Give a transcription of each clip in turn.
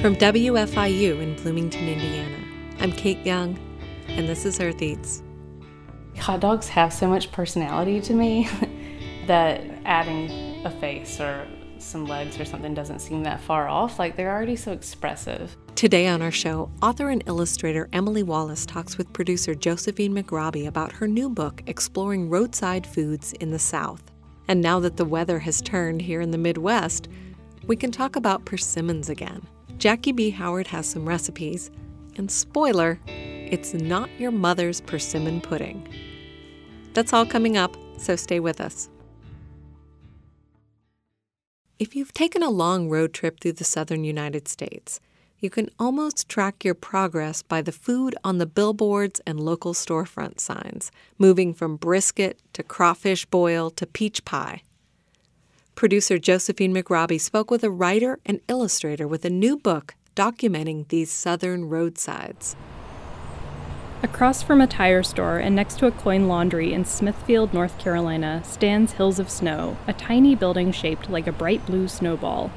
From WFIU in Bloomington, Indiana, I'm Kate Young, and this is Earth Eats. Hot dogs have so much personality to me that adding a face or some legs or something doesn't seem that far off. Like they're already so expressive. Today on our show, author and illustrator Emily Wallace talks with producer Josephine McRobbie about her new book, Exploring Roadside Foods in the South. And now that the weather has turned here in the Midwest, we can talk about persimmons again. Jackie B. Howard has some recipes, and spoiler, it's not your mother's persimmon pudding. That's all coming up, so stay with us. If you've taken a long road trip through the southern United States, you can almost track your progress by the food on the billboards and local storefront signs, moving from brisket to crawfish boil to peach pie. Producer Josephine McRobbie spoke with a writer and illustrator with a new book documenting these southern roadsides. Across from a tire store and next to a coin laundry in Smithfield, North Carolina, stands Hills of Snow, a tiny building shaped like a bright blue snowball.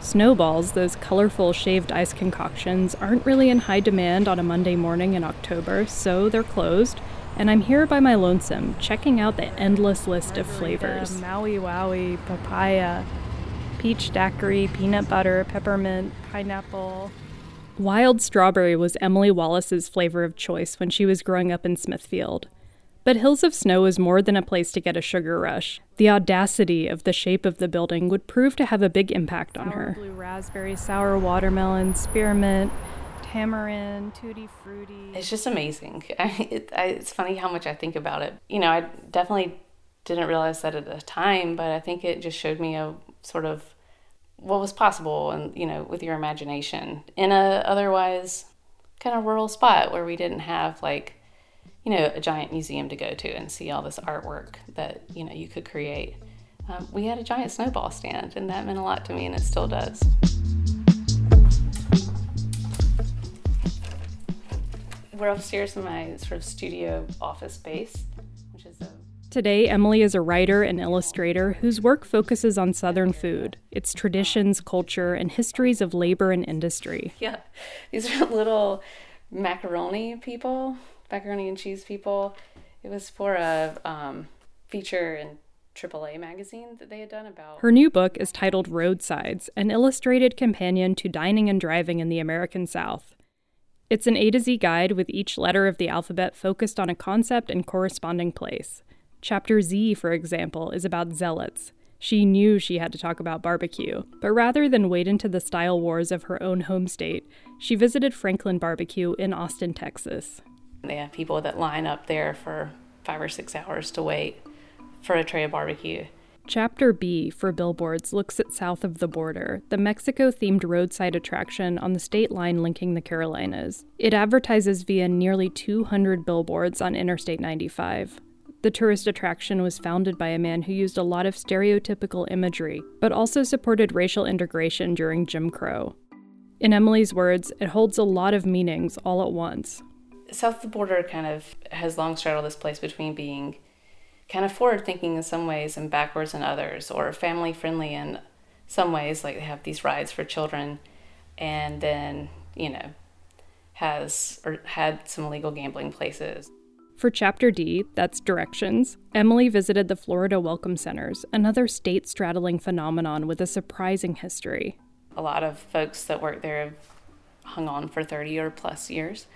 Snowballs, those colorful shaved ice concoctions, aren't really in high demand on a Monday morning in October, so they're closed and I'm here by my lonesome, checking out the endless list of flavors. Maui Wowie, papaya, peach daiquiri, peanut butter, peppermint, pineapple. Wild strawberry was Emily Wallace's flavor of choice when she was growing up in Smithfield. But Hills of Snow was more than a place to get a sugar rush. The audacity of the shape of the building would prove to have a big impact on her. Blue raspberry, sour watermelon, spearmint, tamarind, tutti frutti. It's just amazing. I, it, I, it's funny how much I think about it. You know, I definitely didn't realize that at the time, but I think it just showed me a sort of what was possible and you know with your imagination in a otherwise kind of rural spot where we didn't have like you know a giant museum to go to and see all this artwork that you know you could create um, we had a giant snowball stand and that meant a lot to me and it still does we're upstairs in my sort of studio office space, which is a Today, Emily is a writer and illustrator whose work focuses on Southern food, its traditions, culture, and histories of labor and industry. Yeah, these are little macaroni people, macaroni and cheese people. It was for a um, feature in AAA magazine that they had done about. Her new book is titled Roadsides, an illustrated companion to dining and driving in the American South. It's an A to Z guide with each letter of the alphabet focused on a concept and corresponding place. Chapter Z, for example, is about zealots. She knew she had to talk about barbecue, but rather than wade into the style wars of her own home state, she visited Franklin Barbecue in Austin, Texas. They have people that line up there for five or six hours to wait for a tray of barbecue. Chapter B for Billboards looks at south of the border, the Mexico themed roadside attraction on the state line linking the Carolinas. It advertises via nearly 200 billboards on Interstate 95. The tourist attraction was founded by a man who used a lot of stereotypical imagery, but also supported racial integration during Jim Crow. In Emily's words, it holds a lot of meanings all at once. South of the border kind of has long straddled this place between being kind of forward thinking in some ways and backwards in others, or family friendly in some ways, like they have these rides for children, and then, you know, has or had some illegal gambling places. For Chapter D, that's directions, Emily visited the Florida Welcome Centers, another state straddling phenomenon with a surprising history. A lot of folks that work there have hung on for 30 or plus years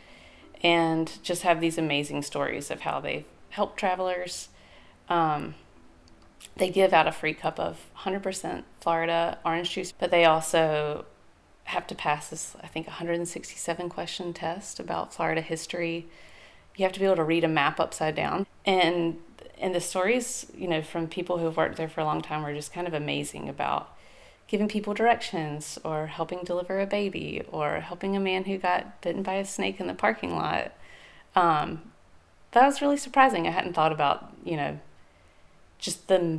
and just have these amazing stories of how they've helped travelers um, they give out a free cup of 100% Florida orange juice, but they also have to pass this, I think, 167 question test about Florida history. You have to be able to read a map upside down. And and the stories, you know, from people who have worked there for a long time are just kind of amazing about giving people directions or helping deliver a baby or helping a man who got bitten by a snake in the parking lot. Um, that was really surprising. I hadn't thought about, you know, just the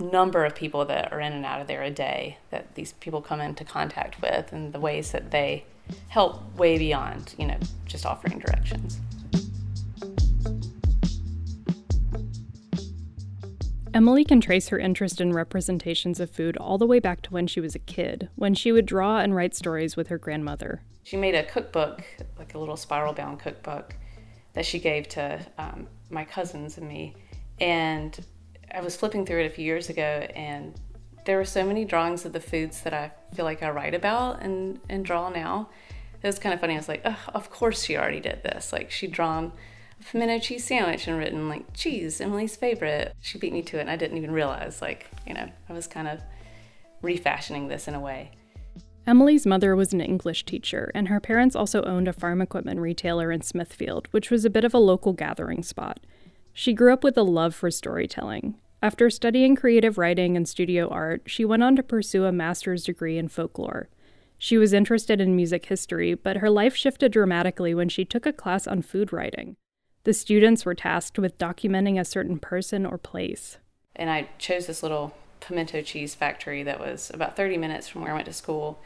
number of people that are in and out of there a day that these people come into contact with and the ways that they help way beyond, you know, just offering directions. Emily can trace her interest in representations of food all the way back to when she was a kid, when she would draw and write stories with her grandmother. She made a cookbook, like a little spiral bound cookbook, that she gave to um, my cousins and me. And I was flipping through it a few years ago, and there were so many drawings of the foods that I feel like I write about and, and draw now. It was kind of funny. I was like, oh, of course she already did this. Like, she'd drawn a pimento cheese sandwich and written like cheese, Emily's favorite. She beat me to it, and I didn't even realize. Like, you know, I was kind of refashioning this in a way. Emily's mother was an English teacher, and her parents also owned a farm equipment retailer in Smithfield, which was a bit of a local gathering spot. She grew up with a love for storytelling. After studying creative writing and studio art, she went on to pursue a master's degree in folklore. She was interested in music history, but her life shifted dramatically when she took a class on food writing. The students were tasked with documenting a certain person or place. And I chose this little pimento cheese factory that was about 30 minutes from where I went to school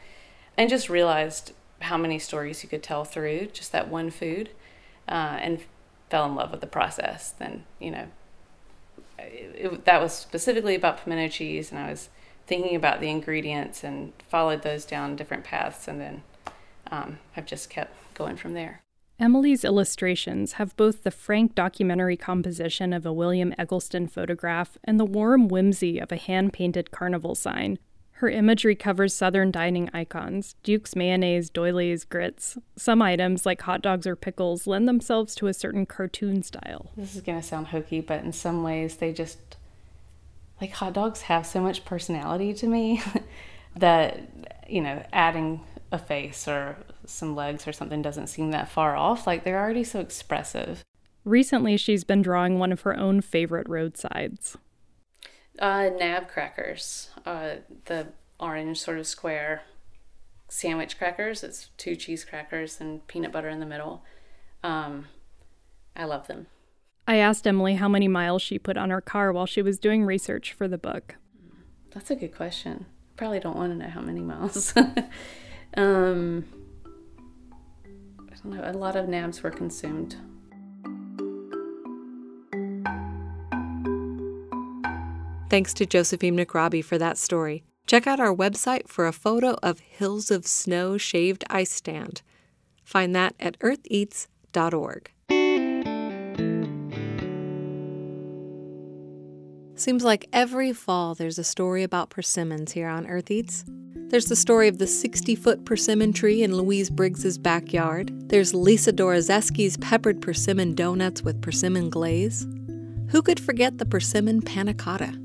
and just realized how many stories you could tell through just that one food uh, and fell in love with the process. Then, you know, it, it, that was specifically about pimento cheese, and I was thinking about the ingredients and followed those down different paths, and then um, I've just kept going from there. Emily's illustrations have both the frank documentary composition of a William Eggleston photograph and the warm whimsy of a hand painted carnival sign. Her imagery covers Southern dining icons Duke's mayonnaise, doilies, grits. Some items, like hot dogs or pickles, lend themselves to a certain cartoon style. This is going to sound hokey, but in some ways, they just like hot dogs have so much personality to me that, you know, adding a face or some legs or something doesn't seem that far off. Like they're already so expressive. Recently, she's been drawing one of her own favorite roadsides. Uh, nab crackers, uh, the orange sort of square sandwich crackers. It's two cheese crackers and peanut butter in the middle. Um, I love them. I asked Emily how many miles she put on her car while she was doing research for the book. That's a good question. Probably don't want to know how many miles. um, I don't know. A lot of nabs were consumed. Thanks to Josephine McRobbie for that story. Check out our website for a photo of Hills of Snow shaved ice stand. Find that at eartheats.org. Seems like every fall there's a story about persimmons here on Earth Eats. There's the story of the 60 foot persimmon tree in Louise Briggs's backyard. There's Lisa Dorozeski's peppered persimmon donuts with persimmon glaze. Who could forget the persimmon panna cotta?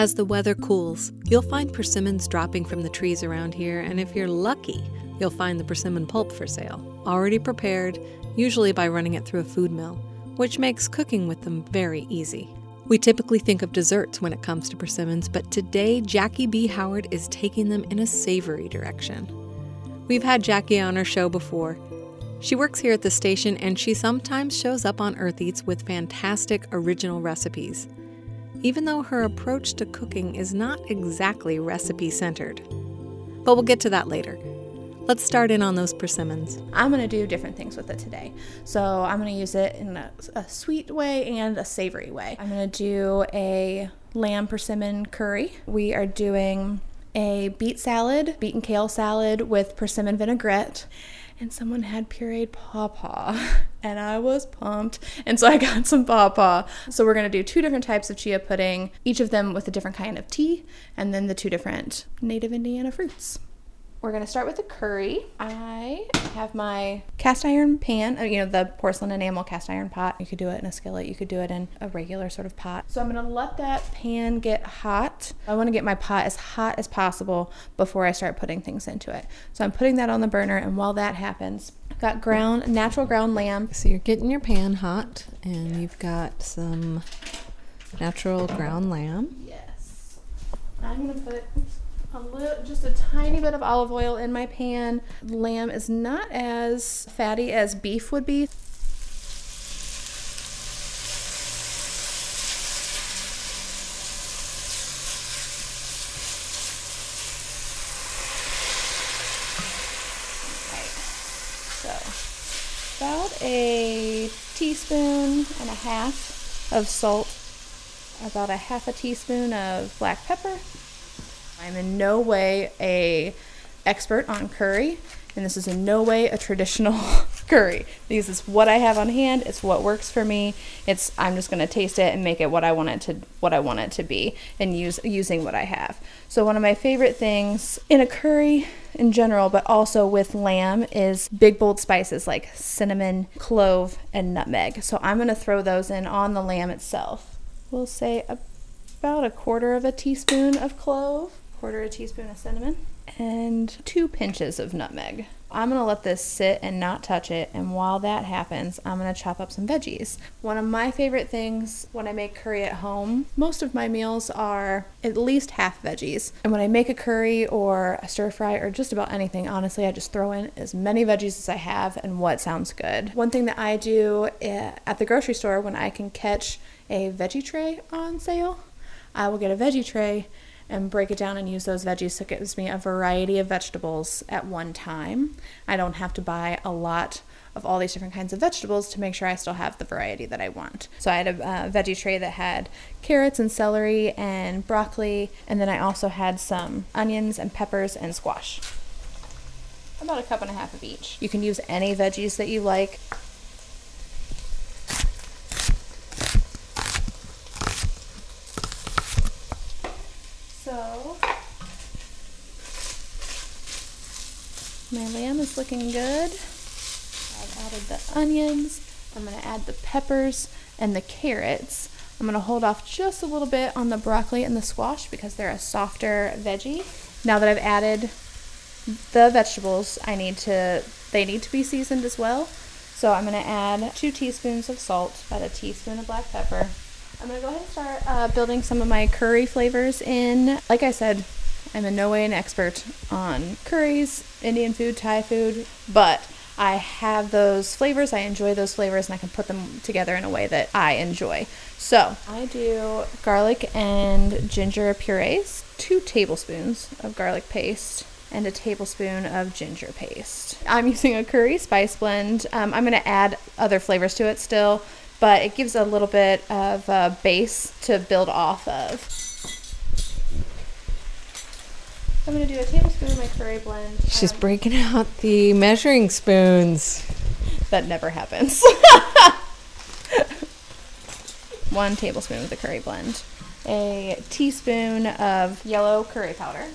As the weather cools, you'll find persimmons dropping from the trees around here, and if you're lucky, you'll find the persimmon pulp for sale, already prepared, usually by running it through a food mill, which makes cooking with them very easy. We typically think of desserts when it comes to persimmons, but today Jackie B. Howard is taking them in a savory direction. We've had Jackie on our show before. She works here at the station and she sometimes shows up on Earth Eats with fantastic original recipes, even though her approach to cooking is not exactly recipe centered. But we'll get to that later. Let's start in on those persimmons. I'm going to do different things with it today. So I'm going to use it in a, a sweet way and a savory way. I'm going to do a lamb persimmon curry. We are doing a beet salad, beet and kale salad with persimmon vinaigrette. And someone had pureed pawpaw, and I was pumped. And so I got some pawpaw. So we're gonna do two different types of chia pudding, each of them with a different kind of tea, and then the two different native Indiana fruits. We're gonna start with the curry. I have my cast iron pan, uh, you know, the porcelain enamel cast iron pot. You could do it in a skillet, you could do it in a regular sort of pot. So I'm gonna let that pan get hot. I wanna get my pot as hot as possible before I start putting things into it. So I'm putting that on the burner, and while that happens, I've got ground, natural ground lamb. So you're getting your pan hot, and you've got some natural ground lamb. Yes. I'm gonna put a little, just a tiny bit of olive oil in my pan. Lamb is not as fatty as beef would be. So, about a teaspoon and a half of salt about a half a teaspoon of black pepper. I'm in no way a expert on curry, and this is in no way a traditional curry. This is what I have on hand. It's what works for me. It's I'm just gonna taste it and make it what I want it to what I want it to be, and use using what I have. So one of my favorite things in a curry in general, but also with lamb, is big bold spices like cinnamon, clove, and nutmeg. So I'm gonna throw those in on the lamb itself. We'll say about a quarter of a teaspoon of clove, quarter a teaspoon of cinnamon and two pinches of nutmeg. I'm gonna let this sit and not touch it, and while that happens, I'm gonna chop up some veggies. One of my favorite things when I make curry at home, most of my meals are at least half veggies. And when I make a curry or a stir fry or just about anything, honestly, I just throw in as many veggies as I have and what sounds good. One thing that I do eh, at the grocery store when I can catch a veggie tray on sale, I will get a veggie tray and break it down and use those veggies so it gives me a variety of vegetables at one time. I don't have to buy a lot of all these different kinds of vegetables to make sure I still have the variety that I want. So I had a uh, veggie tray that had carrots and celery and broccoli, and then I also had some onions and peppers and squash. About a cup and a half of each. You can use any veggies that you like. So my lamb is looking good. I've added the onions. I'm going to add the peppers and the carrots. I'm going to hold off just a little bit on the broccoli and the squash because they're a softer veggie. Now that I've added the vegetables, I need to they need to be seasoned as well. So I'm going to add two teaspoons of salt, about a teaspoon of black pepper, I'm gonna go ahead and start uh, building some of my curry flavors in. Like I said, I'm in no way an expert on curries, Indian food, Thai food, but I have those flavors. I enjoy those flavors, and I can put them together in a way that I enjoy. So I do garlic and ginger purees, two tablespoons of garlic paste, and a tablespoon of ginger paste. I'm using a curry spice blend. Um, I'm going to add other flavors to it still, but it gives a little bit of a base to build off of. I'm going to do a tablespoon of my curry blend. She's um, breaking out the measuring spoons. That never happens. One tablespoon of the curry blend. A teaspoon of yellow curry powder.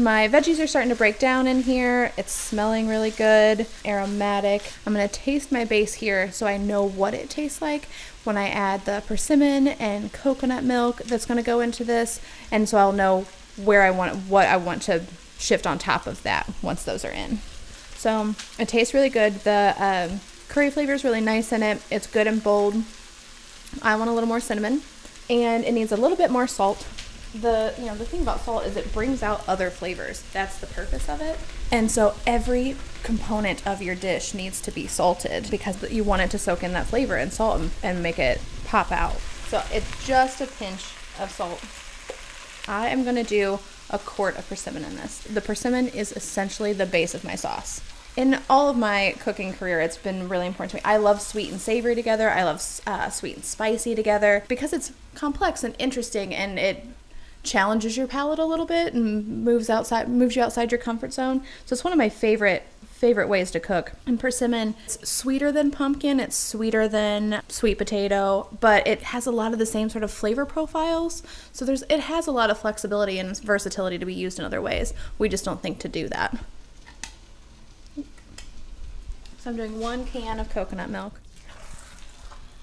My veggies are starting to break down in here. It's smelling really good, aromatic. I'm gonna taste my base here so I know what it tastes like when I add the persimmon and coconut milk that's gonna go into this. And so I'll know where I want, what I want to shift on top of that once those are in. So it tastes really good. The um, curry flavor is really nice in it. It's good and bold. I want a little more cinnamon and it needs a little bit more salt the you know the thing about salt is it brings out other flavors. That's the purpose of it. And so every component of your dish needs to be salted because you want it to soak in that flavor and salt and, and make it pop out. So it's just a pinch of salt. I am going to do a quart of persimmon in this. The persimmon is essentially the base of my sauce. In all of my cooking career, it's been really important to me. I love sweet and savory together. I love uh, sweet and spicy together. Because it's complex and interesting and it challenges your palate a little bit and moves outside moves you outside your comfort zone. So it's one of my favorite favorite ways to cook. And persimmon, it's sweeter than pumpkin, it's sweeter than sweet potato, but it has a lot of the same sort of flavor profiles. So there's it has a lot of flexibility and versatility to be used in other ways. We just don't think to do that. So I'm doing one can of coconut milk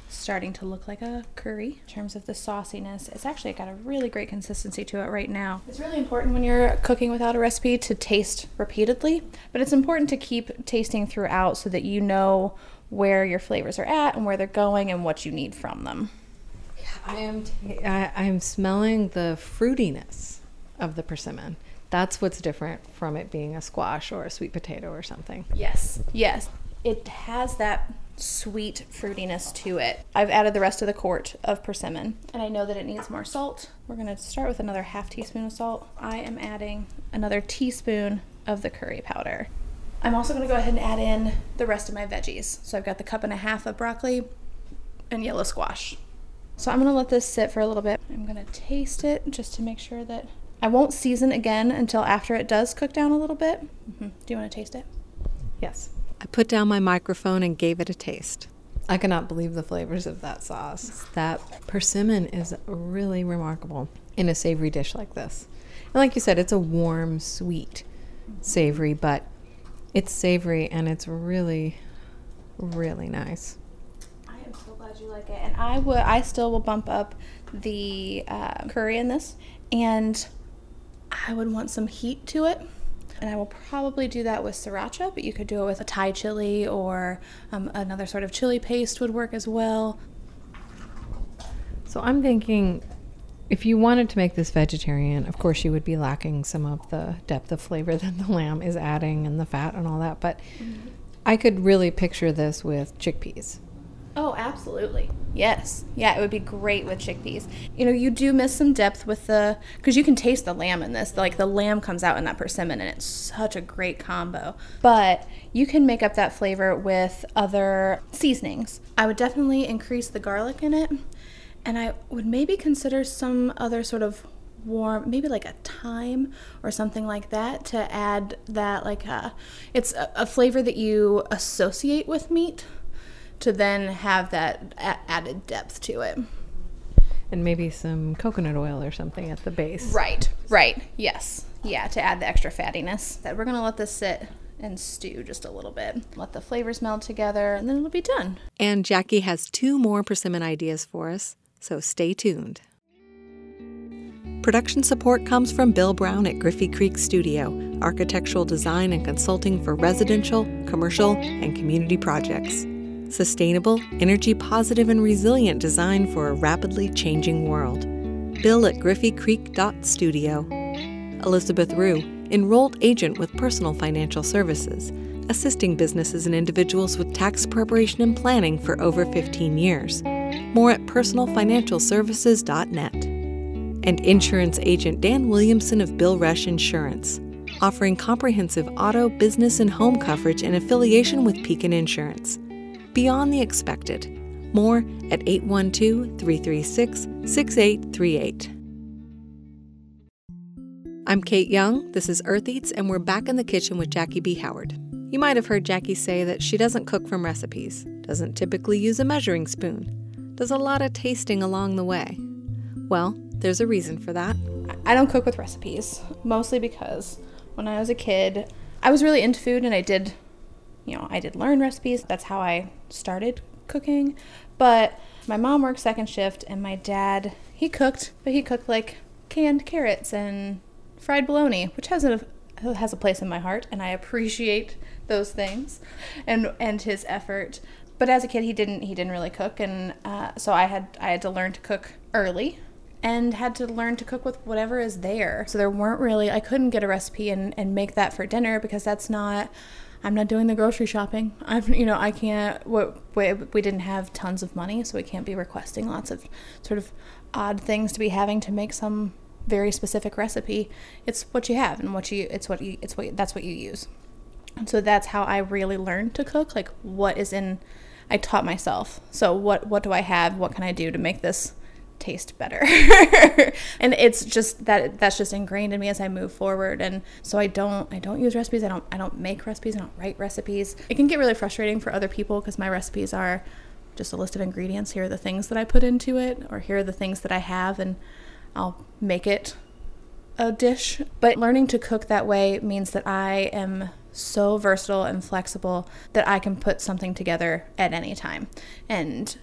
starting to look like a curry in terms of the sauciness. It's actually got a really great consistency to it right now. It's really important when you're cooking without a recipe to taste repeatedly, but it's important to keep tasting throughout so that you know where your flavors are at and where they're going and what you need from them. I am t- I, I'm smelling the fruitiness of the persimmon. That's what's different from it being a squash or a sweet potato or something. Yes. Yes. It has that sweet fruitiness to it. I've added the rest of the quart of persimmon and I know that it needs more salt. We're going to start with another half teaspoon of salt. I am adding another teaspoon of the curry powder. I'm also going to go ahead and add in the rest of my veggies. So I've got the cup and a half of broccoli and yellow squash. So I'm gonna let this sit for a little bit. I'm gonna taste it just to make sure that I won't season again until after it does cook down a little bit. Mm-hmm. Do you want to taste it? Yes. I put down my microphone and gave it a taste. I cannot believe the flavors of that sauce. That persimmon is really remarkable in a savory dish like this. And like you said, it's a warm, sweet, savory, but it's savory and it's really, really nice. I am so glad you like it, and I would. I still will bump up the uh, curry in this, and I would want some heat to it. And I will probably do that with sriracha, but you could do it with a Thai chili or um, another sort of chili paste would work as well. So I'm thinking if you wanted to make this vegetarian, of course you would be lacking some of the depth of flavor that the lamb is adding and the fat and all that, but mm-hmm. I could really picture this with chickpeas. Oh, absolutely. Yes. Yeah, it would be great with chickpeas. You know, you do miss some depth with the because you can taste the lamb in this. Like the lamb comes out in that persimmon and it's such a great combo. But you can make up that flavor with other seasonings. I would definitely increase the garlic in it. And I would maybe consider some other sort of warm maybe like a thyme or something like that to add that like a, uh, it's a, a flavor that you associate with meat to then have that a- added depth to it. And maybe some coconut oil or something at the base. Right, right. Yes. Yeah, to add the extra fattiness. That we're going to let this sit and stew just a little bit. Let the flavors meld together and then it'll be done. And Jackie has two more persimmon ideas for us, so stay tuned. Production support comes from Bill Brown at Griffey Creek Studio, architectural design and consulting for residential, commercial, and community projects sustainable, energy positive, and resilient design for a rapidly changing world. Bill at griffeycreek.studio. Elizabeth Rue, enrolled agent with Personal Financial Services, assisting businesses and individuals with tax preparation and planning for over 15 years. More at personalfinancialservices.net. And insurance agent Dan Williamson of Bill Resch Insurance, offering comprehensive auto, business, and home coverage in affiliation with Pekin Insurance beyond the expected. More at 812 336 6838. I'm Kate Young, this is Earth Eats, and we're back in the kitchen with Jackie B. Howard. You might have heard Jackie say that she doesn't cook from recipes, doesn't typically use a measuring spoon, does a lot of tasting along the way. Well, there's a reason for that. I don't cook with recipes, mostly because when I was a kid, I was really into food and I did you know, I did learn recipes. That's how I started cooking. But my mom worked second shift, and my dad, he cooked, but he cooked like canned carrots and fried bologna, which has a has a place in my heart, and I appreciate those things, and and his effort. But as a kid, he didn't he didn't really cook, and uh, so I had I had to learn to cook early and had to learn to cook with whatever is there. So there weren't really, I couldn't get a recipe and, and make that for dinner because that's not I'm not doing the grocery shopping. I've, you know, I can't. We, we didn't have tons of money, so we can't be requesting lots of sort of odd things to be having to make some very specific recipe. It's what you have, and what you. It's what you. It's what that's what you use. And so that's how I really learned to cook. Like what is in. I taught myself. So what what do I have? What can I do to make this taste better. And it's just that that's just ingrained in me as i move forward. And so i don't i don't use recipes. I don't i don't make recipes. I don't write recipes. It can get really frustrating for other people because my recipes are just a list of ingredients. Here are the things that i put into it or here are the things that i have and i'll make it a dish. But learning to cook that way means that i am so versatile and flexible that I can put something together at any time. And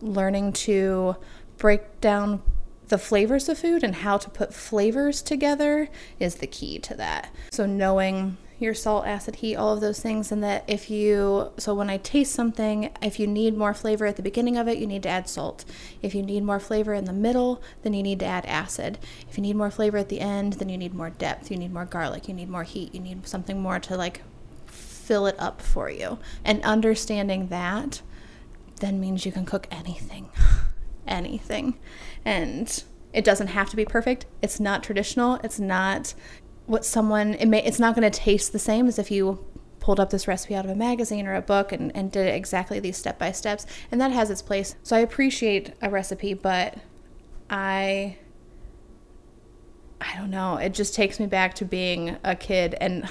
learning to break down the flavors of food and how to put flavors together is the key to that. So knowing your salt, acid, heat, all of those things, and that if you, so when I taste something, if you need more flavor at the beginning of it, you need to add salt. If you need more flavor in the middle, then you need to add acid. If you need more flavor at the end, then you need more depth. You need more garlic. You need more heat. You need something more to like fill it up for you. And understanding that then means you can cook anything. anything. And it doesn't have to be perfect. It's not traditional. It's not what someone it may it's not going to taste the same as if you pulled up this recipe out of a magazine or a book and, and did exactly these step by steps. And that has its place. So I appreciate a recipe, but I I don't know. It just takes me back to being a kid and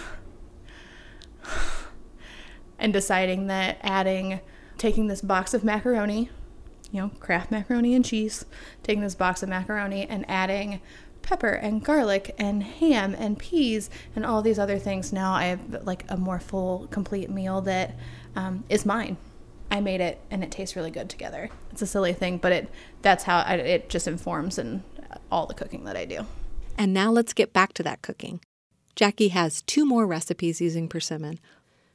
and deciding that adding taking this box of macaroni, you know, Kraft macaroni and cheese, taking this box of macaroni and adding pepper and garlic and ham and peas and all these other things. Now I have like a more full, complete meal that um, is mine. I made it and it tastes really good together. It's a silly thing, but it that's how I, it just informs and all the cooking that I do. And now let's get back to that cooking. Jackie has two more recipes using persimmon.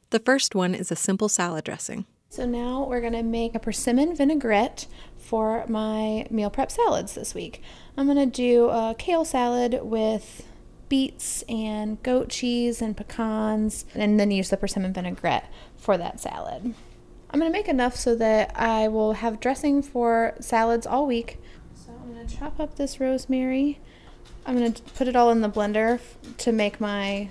The first one is a simple salad dressing. So now we're to make a persimmon vinaigrette for my meal prep salads this week. I'm to do a kale salad with beets and goat cheese and pecans, and then use the persimmon vinaigrette for that salad. I'm to make enough so that I will have dressing for salads all week. So I'm to chop up this rosemary. I'm to put it all in the blender to make my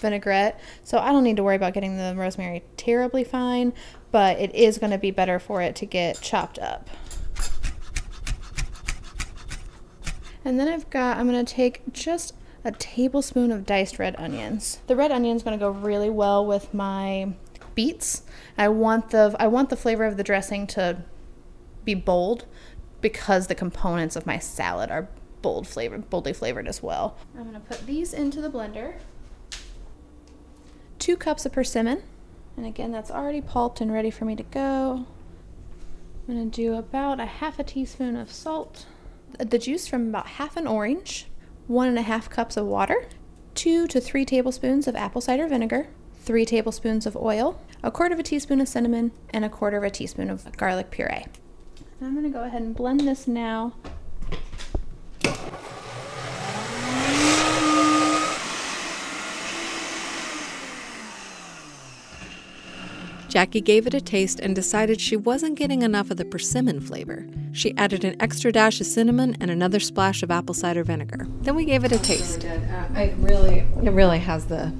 vinaigrette. So I don't need to worry about getting the rosemary terribly fine, but it is going to be better for it to get chopped up. And then I've got, I'm going to take just a tablespoon of diced red onions. The red onion is going to go really well with my beets. I want the I want the flavor of the dressing to be bold because the components of my salad are bold flavored, boldly flavored as well. I'm going to put these into the blender. 2 cups of persimmon. And again, that's already pulped and ready for me to go. I'm going to do about a half a teaspoon of salt, the juice from about half an orange, one and a half cups of water, two to three tablespoons of apple cider vinegar, three tablespoons of oil, a quarter of a teaspoon of cinnamon, and a quarter of a teaspoon of garlic puree. I'm going to go ahead and blend this now Jackie gave it a taste and decided she wasn't getting enough of the persimmon flavor. She added an extra dash of cinnamon and another splash of apple cider vinegar. Then we gave it a taste. It really, it really has the,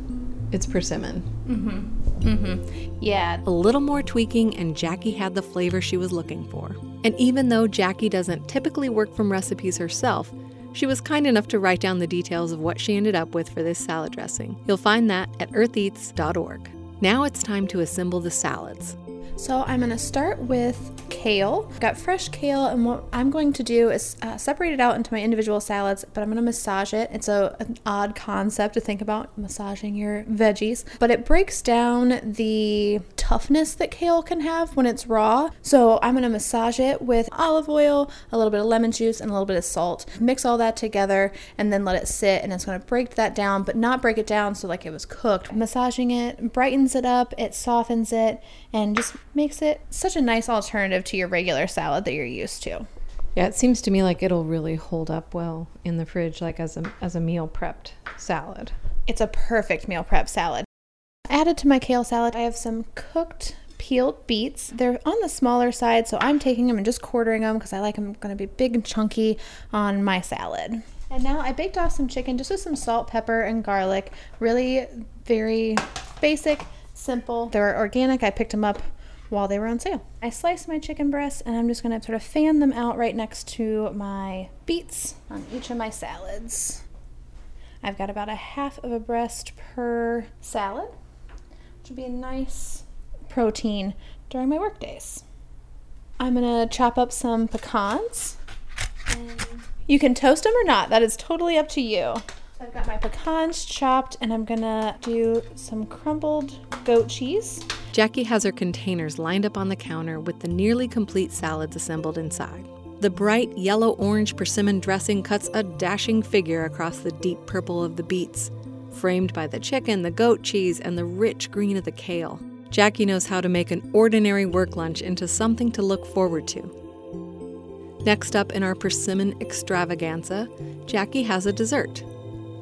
it's persimmon. Mm-hmm. Mm-hmm. Yeah. A little more tweaking, and Jackie had the flavor she was looking for. And even though Jackie doesn't typically work from recipes herself, she was kind enough to write down the details of what she ended up with for this salad dressing. You'll find that at eartheats.org. Now it's time to assemble the salads. So I'm going to start with kale. I've got fresh kale, and what I'm going to do is uh, separate it out into my individual salads, but I'm going to massage it. It's a, an odd concept to think about massaging your veggies, but it breaks down the toughness that kale can have when it's raw. So I'm going to massage it with olive oil, a little bit of lemon juice, and a little bit of salt. Mix all that together and then let it sit, and it's going to break that down, but not break it down so like it was cooked. Massaging it brightens it up, it softens it, and just makes it such a nice alternative to your regular salad that you're used to. Yeah, it seems to me like it'll really hold up well in the fridge, like as a as a meal prepped salad. It's a perfect meal prep salad. Added to my kale salad, I have some cooked peeled beets. They're on the smaller side, so I'm taking them and just quartering them because I like them going to be big and chunky on my salad. And now I baked off some chicken just with some salt, pepper, and garlic. Really very basic simple. They're organic. I picked them up while they were on sale. I sliced my chicken breasts and I'm just to sort of fan them out right next to my beets on each of my salads. I've got about a half of a breast per salad, which will be a nice protein during my work days. I'm going to chop up some pecans. you can toast them or not, that is totally up to you. I've got my pecans chopped and I'm gonna do some crumbled goat cheese. Jackie has her containers lined up on the counter with the nearly complete salads assembled inside. The bright yellow orange persimmon dressing cuts a dashing figure across the deep purple of the beets, framed by the chicken, the goat cheese, and the rich green of the kale. Jackie knows how to make an ordinary work lunch into something to look forward to. Next up in our persimmon extravaganza, Jackie has a dessert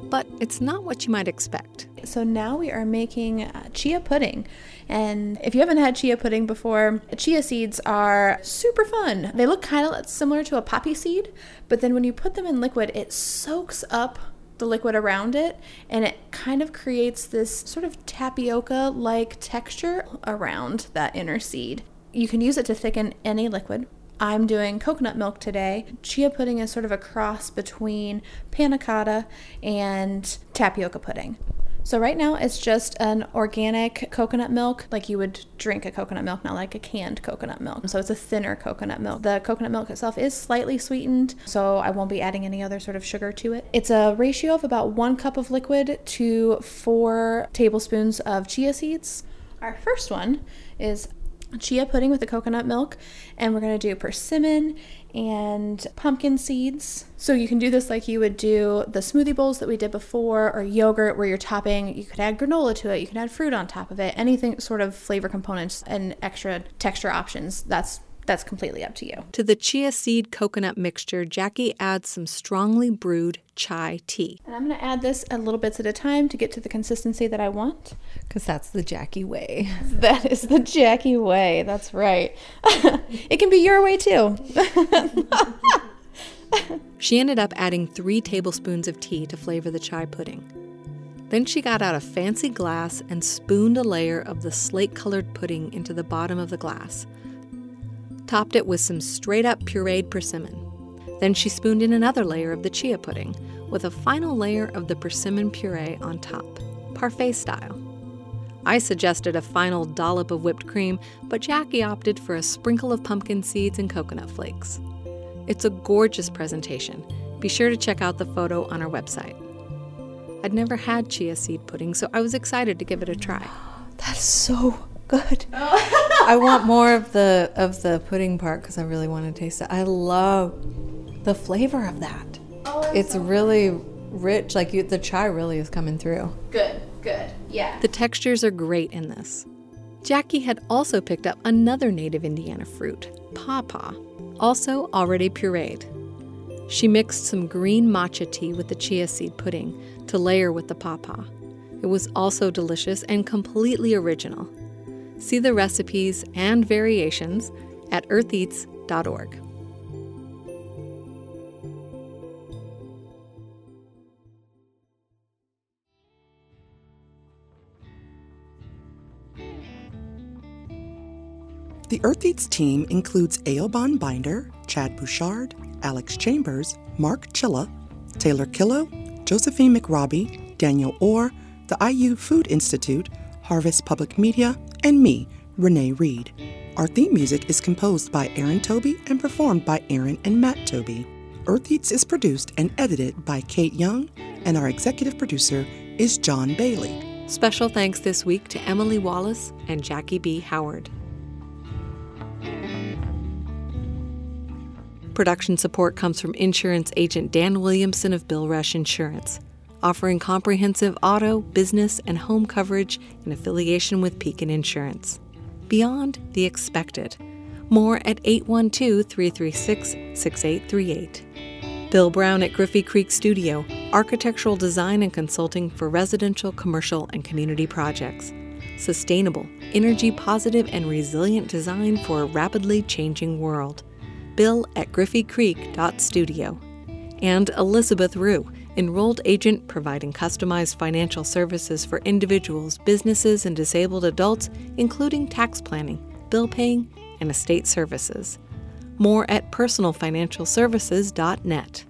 but it's not what you might expect. So now we are making uh, chia pudding. And if you haven't had chia pudding before, chia seeds are super fun. They look kind of similar to a poppy seed, but then when you put them in liquid, it soaks up the liquid around it, and it kind of creates this sort of tapioca like texture around that inner seed. You can use it to thicken any liquid. I'm doing coconut milk today. Chia pudding is sort of a cross between panna cotta and tapioca pudding. So right now it's just an organic coconut milk, like you would drink a coconut milk, not like a canned coconut milk. So it's a thinner coconut milk. The coconut milk itself is slightly sweetened, so I won't be adding any other sort of sugar to it. It's a ratio of about one cup of liquid to four tablespoons of chia seeds. Our first one is chia pudding with the coconut milk, and we're gonna do persimmon and pumpkin seeds. So you can do this like you would do the smoothie bowls that we did before, or yogurt where you're topping. You could add granola to it, you can add fruit on top of it, anything sort of flavor components and extra texture options. That's that's completely up to you. To the chia seed coconut mixture, Jackie adds some strongly brewed chai tea. And I'm going to add this a little bits at a time to get to the consistency that I want. Because that's the Jackie way. That is the Jackie way. That's right. it can be your way too. she ended up adding three tablespoons of tea to flavor the chai pudding. Then she got out a fancy glass and spooned a layer of the slate colored pudding into the bottom of the glass topped it with some straight up pureed persimmon. Then she spooned in another layer of the chia pudding, with a final layer of the persimmon puree on top, parfait style. I suggested a final dollop of whipped cream, but Jackie opted for a sprinkle of pumpkin seeds and coconut flakes. It's a gorgeous presentation. Be sure to check out the photo on our website. I'd never had chia seed pudding, so I was excited to give it a try. That's so good. Oh. I want more of the of the pudding part because I really want to taste it. I love the flavor of that. Oh, it's so really rich. Like you, the chai really is coming through. Good, good, yeah. The textures are great in this. Jackie had also picked up another native Indiana fruit, pawpaw, also already pureed. She mixed some green matcha tea with the chia seed pudding to layer with the pawpaw. It was also delicious and completely original. See the recipes and variations at eartheats.org. The Earth Eats team includes Eoban Binder, Chad Bouchard, Alex Chambers, Mark Chilla, Taylor Killo, Josephine McRobbie, Daniel Orr, the IU Food Institute, Harvest Public Media, and me, Renee Reed. Our theme music is composed by Aaron Toby and performed by Aaron and Matt Toby. Earth Eats is produced and edited by Kate Young, and our executive producer is John Bailey. Special thanks this week to Emily Wallace and Jackie B. Howard. Production support comes from insurance agent Dan Williamson of Bill Rush Insurance offering comprehensive auto, business, and home coverage in affiliation with Pekin Insurance. Beyond the expected. More at 812 336 6838. Bill Brown at Griffey Creek Studio, architectural design and consulting for residential, commercial, and community projects. Sustainable, energy positive, and resilient design for a rapidly changing world. Bill at griffeycreek.studio. And Elizabeth Rue enrolled agent providing customized financial services for individuals, businesses, and disabled adults, including tax planning, bill paying, and estate services. More at personalfinancialservices.net.